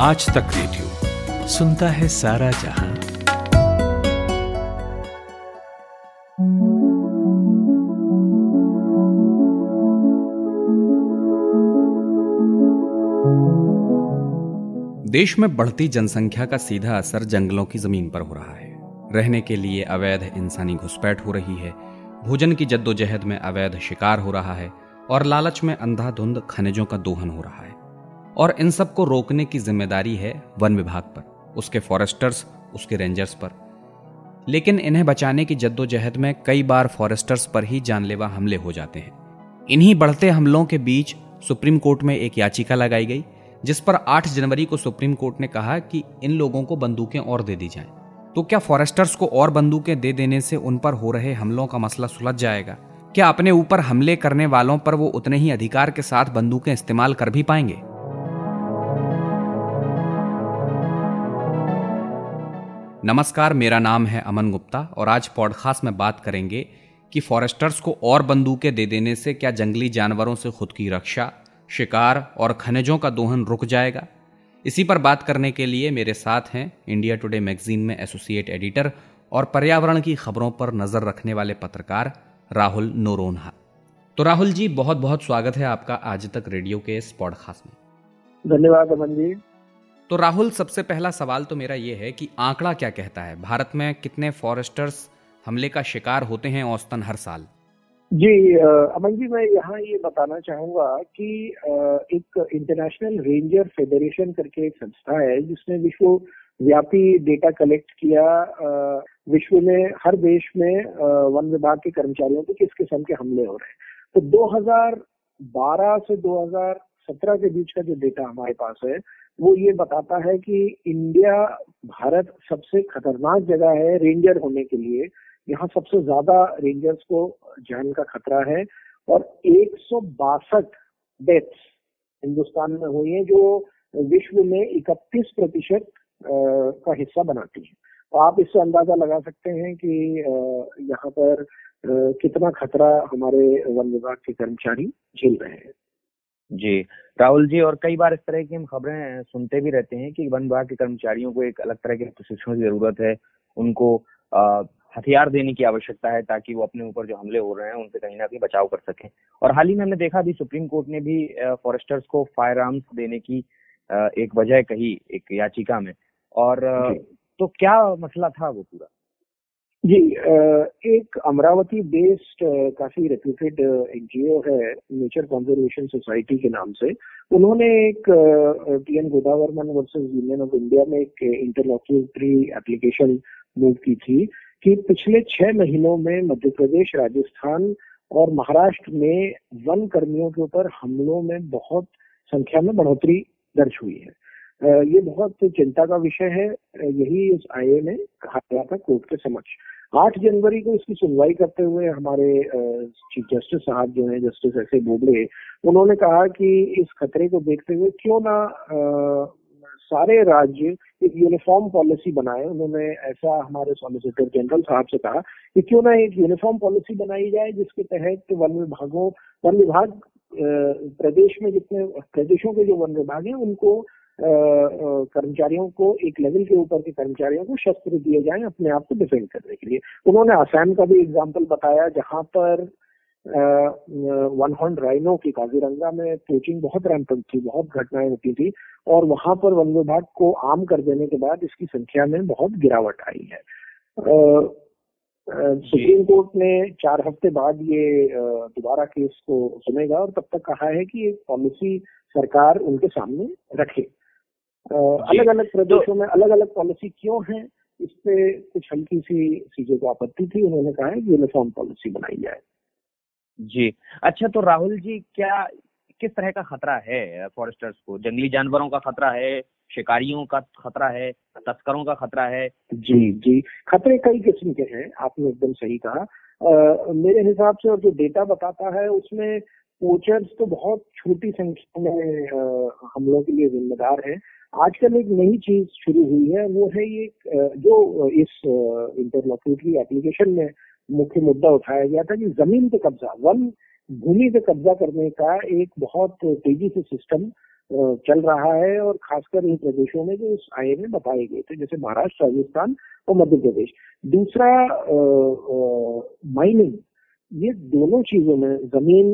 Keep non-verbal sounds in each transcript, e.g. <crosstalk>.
आज तक रेडियो सुनता है सारा जहाँ। देश में बढ़ती जनसंख्या का सीधा असर जंगलों की ज़मीन पर हो रहा है। रहने के लिए अवैध इंसानी घुसपैठ हो रही है। भोजन की जद्दोजहद में अवैध शिकार हो रहा है और लालच में अंधाधुंध खनिजों का दोहन हो रहा है। और इन सबको रोकने की ज़िम्मेदारी है वन विभाग पर, उसके फॉरेस्टर्स उसके रेंजर्स पर। लेकिन इन्हें बचाने की जद्दोजहद में कई बार फॉरेस्टर्स पर ही जानलेवा हमले हो जाते हैं। इन्हीं बढ़ते हमलों के बीच सुप्रीम कोर्ट में एक याचिका लगाई गई, जिस पर 8 जनवरी को सुप्रीम कोर्ट ने कहा कि इन लोगों को बंदूकें और दे दी जाएँ। तो क्या फॉरेस्टर्स को और बंदूकें दे देने से उन पर हो रहे हमलों का मसला सुलझ जाएगा? क्या अपने ऊपर हमले करने वालों पर वो उतने ही अधिकार के साथ बंदूकें इस्तेमाल कर भी पाएँगे? नमस्कार, मेरा नाम है अमन गुप्ता और आज पॉडकास्ट में बात करेंगे कि फॉरेस्टर्स को और बंदूकें दे देने से क्या जंगली जानवरों से खुद की रक्षा, शिकार और खनिजों का दोहन रुक जाएगा? इसी पर बात करने के लिए मेरे साथ हैं इंडिया टुडे मैगजीन में एसोसिएट एडिटर और पर्यावरण की खबरों पर नज़र रखने वाले पत्रकार राहुल नोरोन्हा। तो राहुल जी बहुत बहुत स्वागत है आपका आज तक रेडियो के इस पॉडकास्ट में। धन्यवाद अमन जी। तो राहुल, सबसे पहला सवाल तो मेरा ये है कि आंकड़ा क्या कहता है? भारत में कितने फॉरेस्टर्स हमले का शिकार होते हैं औसतन हर साल? जी अमन जी, मैं यहाँ ये बताना चाहूँगा कि एक इंटरनेशनल रेंजर फेडरेशन करके एक संस्था है, जिसने विश्व व्यापी डेटा कलेक्ट किया। विश्व में, हर देश में वन विभाग के कर्मचारियों को किस किस्म के हमले हो रहे हैं। तो 2012 से 2017 के बीच का जो डेटा हमारे पास है वो ये बताता है कि इंडिया भारत सबसे खतरनाक जगह है रेंजर होने के लिए। यहाँ सबसे ज़्यादा रेंजर्स को जान का खतरा है और एक डेथ्स हिंदुस्तान में हुई है जो विश्व में इकतीस प्रतिशत का हिस्सा बनाती है। तो आप इससे अंदाज़ा लगा सकते हैं कि यहाँ पर कितना खतरा हमारे वन विभाग के कर्मचारी झेल रहे हैं। जी। राहुल जी और कई बार इस तरह की हम खबरें सुनते भी रहते हैं कि वन विभाग के कर्मचारियों को एक अलग तरह के प्रशिक्षण की ज़रूरत है। उनको हथियार देने की आवश्यकता है ताकि वो अपने ऊपर जो हमले हो रहे हैं उनसे कहीं ना कहीं बचाव कर सकें। और हाल ही में हमने देखा अभी सुप्रीम कोर्ट ने भी फॉरेस्टर्स को फायर आर्म्स देने की एक वजह कही एक याचिका में। और तो क्या मसला था वो पूरा? जी एक अमरावती बेस्ड काफ़ी रेप्यूटेड एनजीओ है नेचर कंजर्वेशन सोसाइटी के नाम से। उन्होंने एक T N Godavarman versus union of India में एक इंटरलॉक्यूटरी एप्लीकेशन मूव की थी कि पिछले छह महीनों में मध्य प्रदेश, राजस्थान और महाराष्ट्र में वन कर्मियों के ऊपर हमलों में बहुत संख्या में बढ़ोतरी दर्ज हुई है। ये बहुत चिंता का विषय है। यही इस आईए ने कहा गया था कोर्ट के समक्ष। आठ जनवरी को इसकी सुनवाई करते हुए हमारे चीफ जस्टिस साहब जो हैं जस्टिस एस ए बोबड़े उन्होंने कहा कि इस खतरे को देखते हुए क्यों ना आ, सारे राज्य एक यूनिफॉर्म पॉलिसी बनाए। उन्होंने ऐसा हमारे सॉलिसिटर जनरल साहब से कहा कि क्यों ना एक यूनिफॉर्म पॉलिसी बनाई जाए जिसके तहत वन विभागों वन विभाग प्रदेश में जितने प्रदेशों के जो वन विभाग हैं उनको कर्मचारियों को एक लेवल के ऊपर के कर्मचारियों को शस्त्र दिए जाएँ अपने आप को डिफेंड करने के लिए। उन्होंने आसाम का भी एग्ज़ाम्पल बताया जहाँ पर वन हॉर्न राइनो की काजीरंगा में पोचिंग बहुत रैंपन थी बहुत घटनाएँ होती थी और वहाँ पर वन विभाग को आम कर देने के बाद इसकी संख्या में बहुत गिरावट आई है। सुप्रीम कोर्ट ने चार हफ़्ते बाद ये दोबारा केस को सुनेगा और तब तक कहा है कि एक पॉलिसी सरकार उनके सामने रखे। अलग अलग प्रदेशों में अलग अलग पॉलिसी क्यों है? इस पे कुछ हल्की सी चीज़ों को आपत्ति थी उन्होंने कहा है कि यूनिफॉर्म पॉलिसी बनाई जाए। जी। अच्छा तो राहुल जी क्या किस तरह का खतरा है फॉरेस्टर्स को? जंगली जानवरों का खतरा है शिकारियों का खतरा है तस्करों का खतरा है? जी जी। खतरे कई किस्म के हैं आपने एकदम सही कहा। आ, मेरे हिसाब से और जो डेटा बताता है उसमें पोचर्स तो बहुत छोटी संख्या में हमलों के लिए जिम्मेदार है। आजकल एक नई चीज़ शुरू हुई है, वो है ये जो इस इंटरलॉक्यूटरी एप्लीकेशन में मुख्य मुद्दा उठाया गया था कि ज़मीन पे कब्जा, वन भूमि पे कब्जा करने का एक बहुत तेज़ी से सिस्टम चल रहा है और खासकर इन प्रदेशों में जो इस आय में बताए गए थे, जैसे महाराष्ट्र, राजस्थान और मध्य प्रदेश। दूसरा माइनिंग ये दोनों चीज़ों में, ज़मीन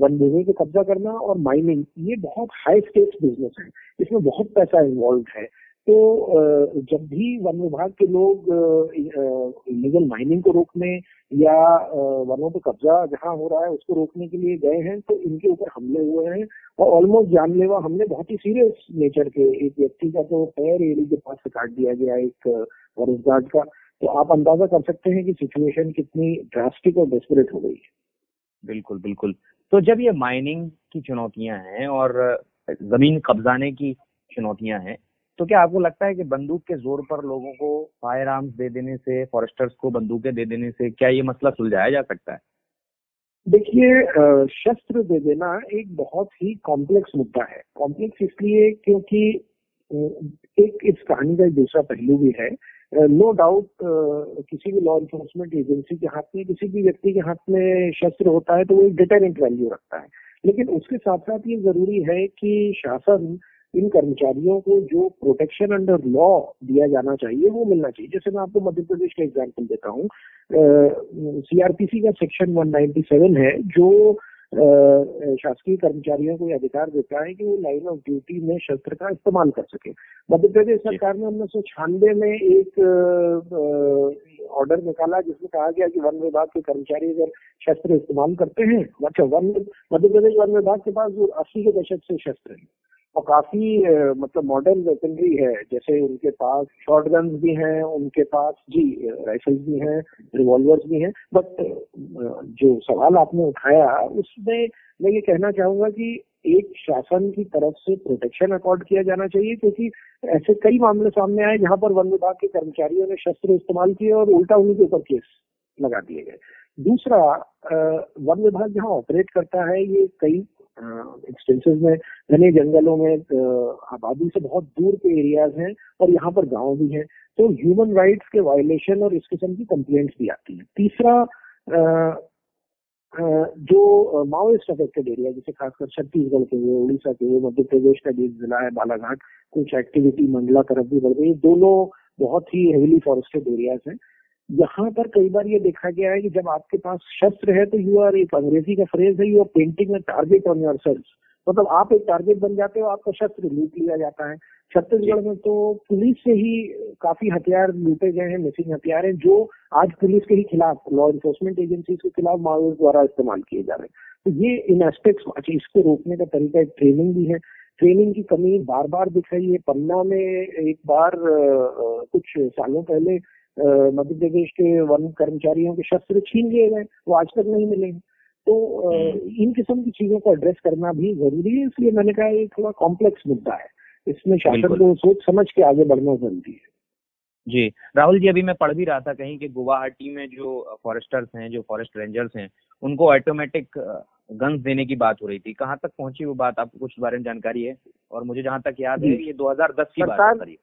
वन भूमि पे कब्जा करना और माइनिंग ये बहुत हाई स्टेक्स बिज़नेस है। इसमें बहुत पैसा इन्वॉल्व है। तो जब भी वन विभाग के लोग इलीगल माइनिंग को रोकने या वनों पर कब्जा जहाँ हो रहा है उसको रोकने के लिए गए हैं तो इनके ऊपर हमले हुए हैं और ऑलमोस्ट जानलेवा हमले बहुत ही सीरियस नेचर के एक व्यक्ति का तो पैर एड़ी के पास से काट दिया गया एक फॉरेस्ट गार्ड का। तो आप अंदाज़ा कर सकते हैं कि सिचुएशन कितनी ड्रास्टिक और डेस्परेट हो गई है। बिल्कुल बिल्कुल। तो जब ये माइनिंग की चुनौतियाँ हैं और ज़मीन कब्जाने की चुनौतियाँ हैं तो क्या आपको लगता है कि बंदूक के ज़ोर पर लोगों को फायर आर्म्स दे देने से फॉरेस्टर्स को बंदूकें दे देने से क्या ये मसला सुलझाया जा सकता है? देखिए शस्त्र दे देना एक बहुत ही कॉम्प्लेक्स मुद्दा है। कॉम्प्लेक्स इसलिए क्योंकि एक इस कहानी का एक दूसरा पहलू भी है नो डाउट किसी भी लॉ इन्फोर्समेंट एजेंसी के हाथ में, किसी भी व्यक्ति के हाथ में शस्त्र होता है तो वो एक डिटेरेंट वैल्यू रखता है। लेकिन उसके साथ साथ ये ज़रूरी है कि शासन इन कर्मचारियों को जो प्रोटेक्शन अंडर लॉ दिया जाना चाहिए, वो मिलना चाहिए। जैसे मैं आपको मध्य प्रदेश का एग्ज़ाम्पल देता हूँ। सीआरपीसी का सेक्शन 197 है, जो शासकीय कर्मचारियों को अधिकार देता है कि वो लाइन ऑफ़ ड्यूटी में शस्त्र का इस्तेमाल कर सके। मध्य प्रदेश सरकार ने उन्नीस सौ छियानवे में एक ऑर्डर निकाला जिसमें कहा गया कि वन विभाग के कर्मचारी अगर शस्त्र इस्तेमाल करते हैं अच्छा वन मध्य प्रदेश वन विभाग के पास जो अस्सी के दशक से शस्त्र है। और काफ़ी मतलब मॉडर्न वेपनरी है। जैसे उनके पास शॉर्ट भी हैं, उनके पास, जी राइफल्स भी हैं रिवॉल्वर्स भी हैं। बट जो सवाल आपने उठाया, उसमें मैं ये कहना चाहूँगा कि एक शासन की तरफ़ से प्रोटेक्शन अकॉर्ड किया जाना चाहिए, क्योंकि ऐसे कई मामले सामने आए जहाँ पर वन विभाग के कर्मचारियों ने शस्त्र इस्तेमाल किए और उल्टा उन्हीं के ऊपर केस लगा दिए गए। दूसरा वन विभाग जहाँ ऑपरेट करता है, ये कई एक्सटेंसिव में, घने जंगलों में आबादी से बहुत दूर के एरियाज़ हैं और यहाँ पर गाँव भी हैं। तो ह्यूमन राइट्स के वायलेशन और इस किस्म की कंप्लेंट्स भी आती हैं। तीसरा जो माओइस्ट अफेक्टेड एरिया जैसे खासकर छत्तीसगढ़ के हुए उड़ीसा के हुए मध्य प्रदेश का जो जिला है, बालाघाट, कुछ एक्टिविटी मंडला तरफ़ भी बढ़ गई। दोनों बहुत ही हेविली फॉरेस्टेड एरियाज़ हैं। यहाँ पर कई बार ये देखा गया है कि जब आपके पास शस्त्र है तो यू आर एक अंग्रेज़ी का फ्रेज है you are painting target on yourself मतलब आप एक टारगेट बन जाते हो, आपका शस्त्र लूट लिया जाता है। छत्तीसगढ़ में तो पुलिस से ही काफ़ी हथियार लूटे गए हैं मिसिंग हथियार हैं, जो आज पुलिस के ही खिलाफ लॉ इन्फोर्समेंट एजेंसी के खिलाफ माओवाद द्वारा इस्तेमाल किए जा रहे हैं। तो ये इन एस्पेक्ट्स अच्छा इसको रोकने का तरीका एक ट्रेनिंग भी है। ट्रेनिंग की कमी बार बार दिख रही है। पन्ना में एक बार कुछ सालों पहले मध्य प्रदेश के वन कर्मचारियों के शस्त्र छीन लिए गए वो आज तक नहीं मिले तो हम्म। इन किस्म की चीज़ों को एड्रेस करना भी ज़रूरी है इसलिए मैंने कहा ये थोड़ा कॉम्प्लेक्स मुद्दा है। इसमें शासन को सोच समझ के आगे बढ़ना ज़रूरी है। जी राहुल जी अभी मैं पढ़ भी रहा था कहीं कि गुवाहाटी में जो फॉरेस्टर्स हैं जो फॉरेस्ट रेंजर्स हैं उनको ऑटोमेटिक गन्स देने की बात हो रही थी। कहाँ तक पहुँची वो बात? आपको कुछ बारे में जानकारी है? और मुझे जहाँ तक याद है ये 2010 की बात है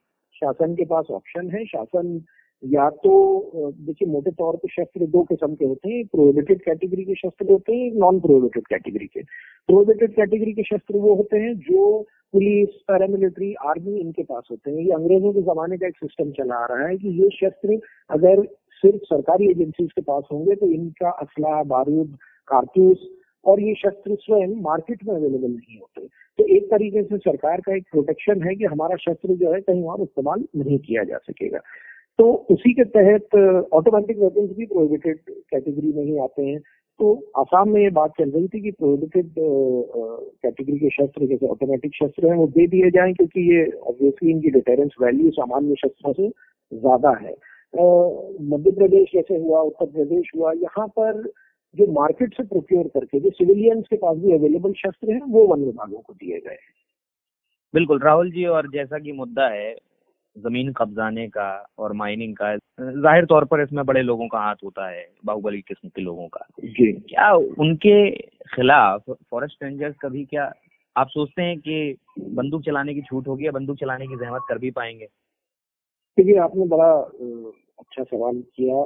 शासन के पास ऑप्शन है शासन या तो देखिए, मोटे तौर पे शस्त्र दो किस्म के होते हैं प्रोहिबिटेड कैटेगरी के शस्त्र होते हैं नॉन प्रोहिबिटेड कैटेगरी के। प्रोहिबिटेड कैटेगरी के शस्त्र वो होते हैं जो पुलिस पैरामिलिट्री आर्मी इनके पास होते हैं। ये अंग्रेज़ों के जमाने का एक सिस्टम चला आ रहा है कि ये शस्त्र अगर सिर्फ़ सरकारी एजेंसी के पास होंगे तो इनका असला, बारूद, कारतूस और ये शस्त्र स्वयं मार्केट में अवेलेबल नहीं होते। तो एक तरीके से सरकार का एक प्रोटेक्शन है कि हमारा शस्त्र जो है कहीं और इस्तेमाल नहीं किया जा सकेगा। तो उसी के तहत ऑटोमेटिक वेपन्स भी प्रोहिबिटेड कैटेगरी में ही आते हैं। तो आसाम में ये बात चल रही थी कि प्रोहिबिटेड कैटेगरी के शस्त्र, जैसे ऑटोमेटिक शस्त्र हैं, वो दे दिए जाएँ, क्योंकि ये ऑब्वियसली इनकी डिटेरेंस वैल्यू सामान्य शस्त्रों से ज़्यादा है। मध्य प्रदेश जैसे हुआ, उत्तर प्रदेश हुआ, यहाँ पर जो मार्केट से प्रोक्योर करके, जो सिविलियंस के पास भी अवेलेबल शस्त्र हैं, वो वन विभागों को दिए गए हैं। बिल्कुल, राहुल जी, और जैसा कि मुद्दा है ज़मीन कब्जाने का और माइनिंग का ज़ाहिर तौर पर इसमें बड़े लोगों का हाथ होता है बाहुबली किस्म के लोगों का। जी। क्या उनके खिलाफ फॉरेस्ट रेंजर्स कभी क्या आप सोचते हैं कि बंदूक चलाने की छूट होगी या बंदूक चलाने की जहमत कर भी पाएँगे? देखिए आपने बड़ा अच्छा सवाल किया।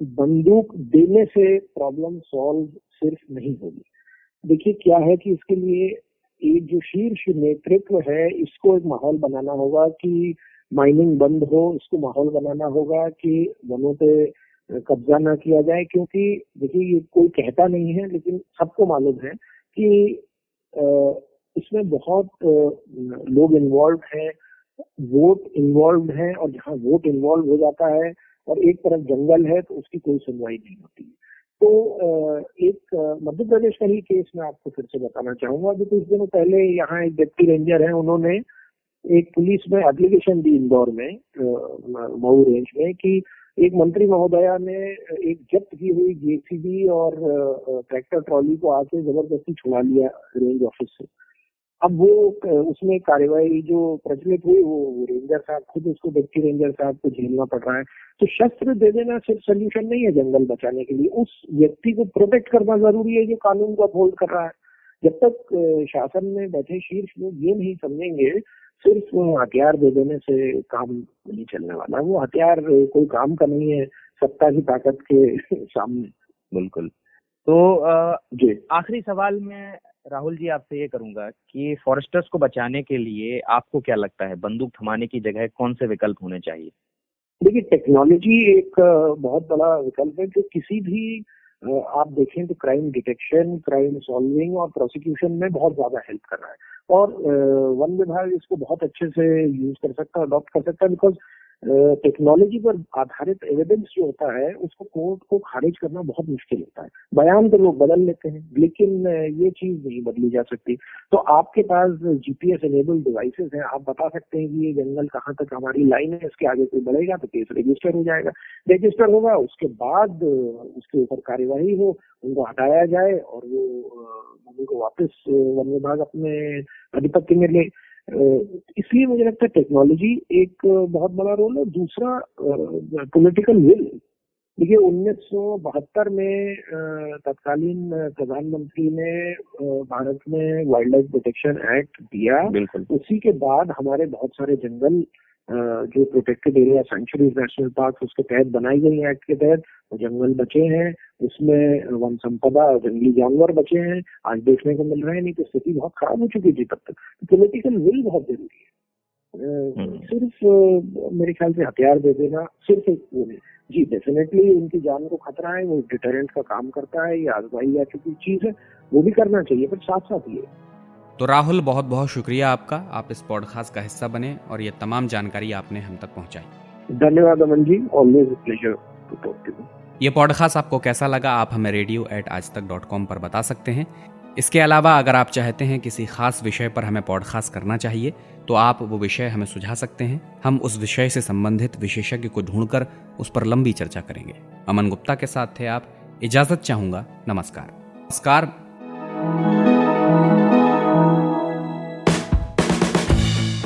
बंदूक देने से प्रॉब्लम सॉल्व सिर्फ़ नहीं होगी। देखिए क्या है कि इसके लिए एक जो शीर्ष नेतृत्व है, इसको एक माहौल बनाना होगा कि माइनिंग बंद हो, इसको माहौल बनाना होगा कि वनों पे कब्जा ना किया जाए, क्योंकि देखिए, ये कोई कहता नहीं है, लेकिन सबको मालूम है कि इसमें बहुत लोग इन्वॉल्व हैं वोट इन्वॉल्व है, और जहाँ वोट इन्वॉल्व हो जाता है, और एक तरफ़ जंगल है तो उसकी कोई सुनवाई नहीं होती तो एक मध्य प्रदेश का ही केस मैं आपको फिर से बताना चाहूँगा अभी कुछ दिनों पहले यहाँ एक डिप्टी रेंजर है, उन्होंने एक पुलिस में एप्लीकेशन दी इंदौर में मऊ रेंज में कि एक मंत्री महोदया ने एक जब्त की हुई जेसीबी और ट्रैक्टर ट्रॉली को आके ज़बरदस्ती छुड़ा लिया रेंज ऑफ़िस से। अब वो उसमें कार्यवाही जो प्रचलित हुई वो रेंजर साहब खुद उसको डिप्टी रेंजर साहब को झेलना पड़ रहा है। तो शस्त्र दे देना सिर्फ़ सोल्यूशन नहीं है जंगल बचाने के लिए। उस व्यक्ति को प्रोटेक्ट करना ज़रूरी है जो कानून को अपहोल्ड कर रहा है। जब तक शासन में बैठे शीर्ष लोग ये नहीं समझेंगे सिर्फ़ हथियार दे देने से काम नहीं चलने वाला। वो हथियार कोई काम का नहीं है सत्ता की ताकत के <laughs> सामने। बिल्कुल। तो जी। आखिरी सवाल में राहुल जी, आपसे ये करूँगा कि फॉरेस्टर्स को बचाने के लिए आपको क्या लगता है? बंदूक थमाने की जगह कौन से विकल्प होने चाहिए? देखिए टेक्नोलॉजी एक बहुत बड़ा विकल्प है जो किसी भी आप देखें तो क्राइम डिटेक्शन क्राइम सॉल्विंग और प्रोसिक्यूशन में बहुत ज़्यादा हेल्प कर रहा है। और वन विभाग इसको बहुत अच्छे से यूज़ कर सकता है अडॉप्ट कर सकता है बिकॉज़ टेक्नोलॉजी पर आधारित एविडेंस जो होता है, उसको कोर्ट को खारिज करना बहुत मुश्किल होता है। बयान तो लोग बदल लेते हैं, लेकिन ये चीज़ नहीं बदली जा सकती। तो आपके पास जीपीएस एनेबल डिवाइसेस हैं, आप बता सकते हैं कि ये जंगल कहाँ तक हमारी लाइन है, इसके आगे कोई बढ़ेगा तो केस रजिस्टर हो जाएगा। रजिस्टर होगा, उसके बाद उसके ऊपर कार्यवाही हो, उनको हटाया जाए और वो उनको वापस वन विभाग अपने अधिपत्य में ले। इसलिए मुझे लगता है टेक्नोलॉजी एक बहुत बड़ा रोल है। दूसरा पॉलिटिकल विल देखिए उन्नीस सौ बहत्तर में तत्कालीन प्रधानमंत्री ने भारत में वाइल्ड लाइफ प्रोटेक्शन एक्ट दिया उसी के बाद हमारे बहुत सारे जंगल जो protected area sanctuaries national park उसके तहत बनाई गई एक्ट के तहत जंगल बचे हैं। उसमें वन संपदा जंगली जानवर बचे हैं। आज देखने को मिल रहे हैं नहीं तो स्थिति बहुत खराब हो चुकी थी तब तक। पोलिटिकल विल बहुत ज़रूरी है। हम्म। सिर्फ़ मेरे ख्याल से हथियार दे देना सिर्फ़ एक वो नहीं। जी डेफिनेटली उनकी जान को खतरा है वो डिटरेंट का काम करता है ये आजमाई जा चुकी चीज़ है वो भी करना चाहिए पर साथ साथ ये तो राहुल बहुत बहुत शुक्रिया आपका। आप इस पॉडकास्ट का हिस्सा बने और ये तमाम जानकारी आपने हम तक पहुंचाई। धन्यवाद Aman ji. Always pleasure to talk to ये पॉडकास्ट आपको कैसा लगा आप हमें रेडियो एट आज तक डॉट कॉम पर बता सकते हैं। इसके अलावा अगर आप चाहते हैं किसी खास विषय पर हमें पॉडकास्ट करना चाहिए तो आप वो विषय हमें सुझा सकते हैं। हम उस विषय से संबंधित विशेषज्ञ को ढूंढकर उस पर लंबी चर्चा करेंगे। अमन गुप्ता के साथ थे आप। इजाज़त चाहूँगा। नमस्कार। नमस्कार।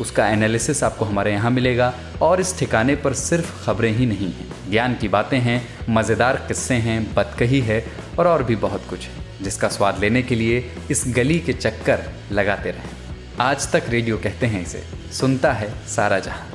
उसका एनालिसिस आपको हमारे यहाँ मिलेगा। और इस ठिकाने पर सिर्फ़ खबरें ही नहीं हैं। ज्ञान की बातें हैं, मज़ेदार किस्से हैं बतकही है और और भी बहुत कुछ है, जिसका स्वाद लेने के लिए इस गली के चक्कर लगाते रहें। आज तक रेडियो कहते हैं इसे, सुनता है सारा जहाँ।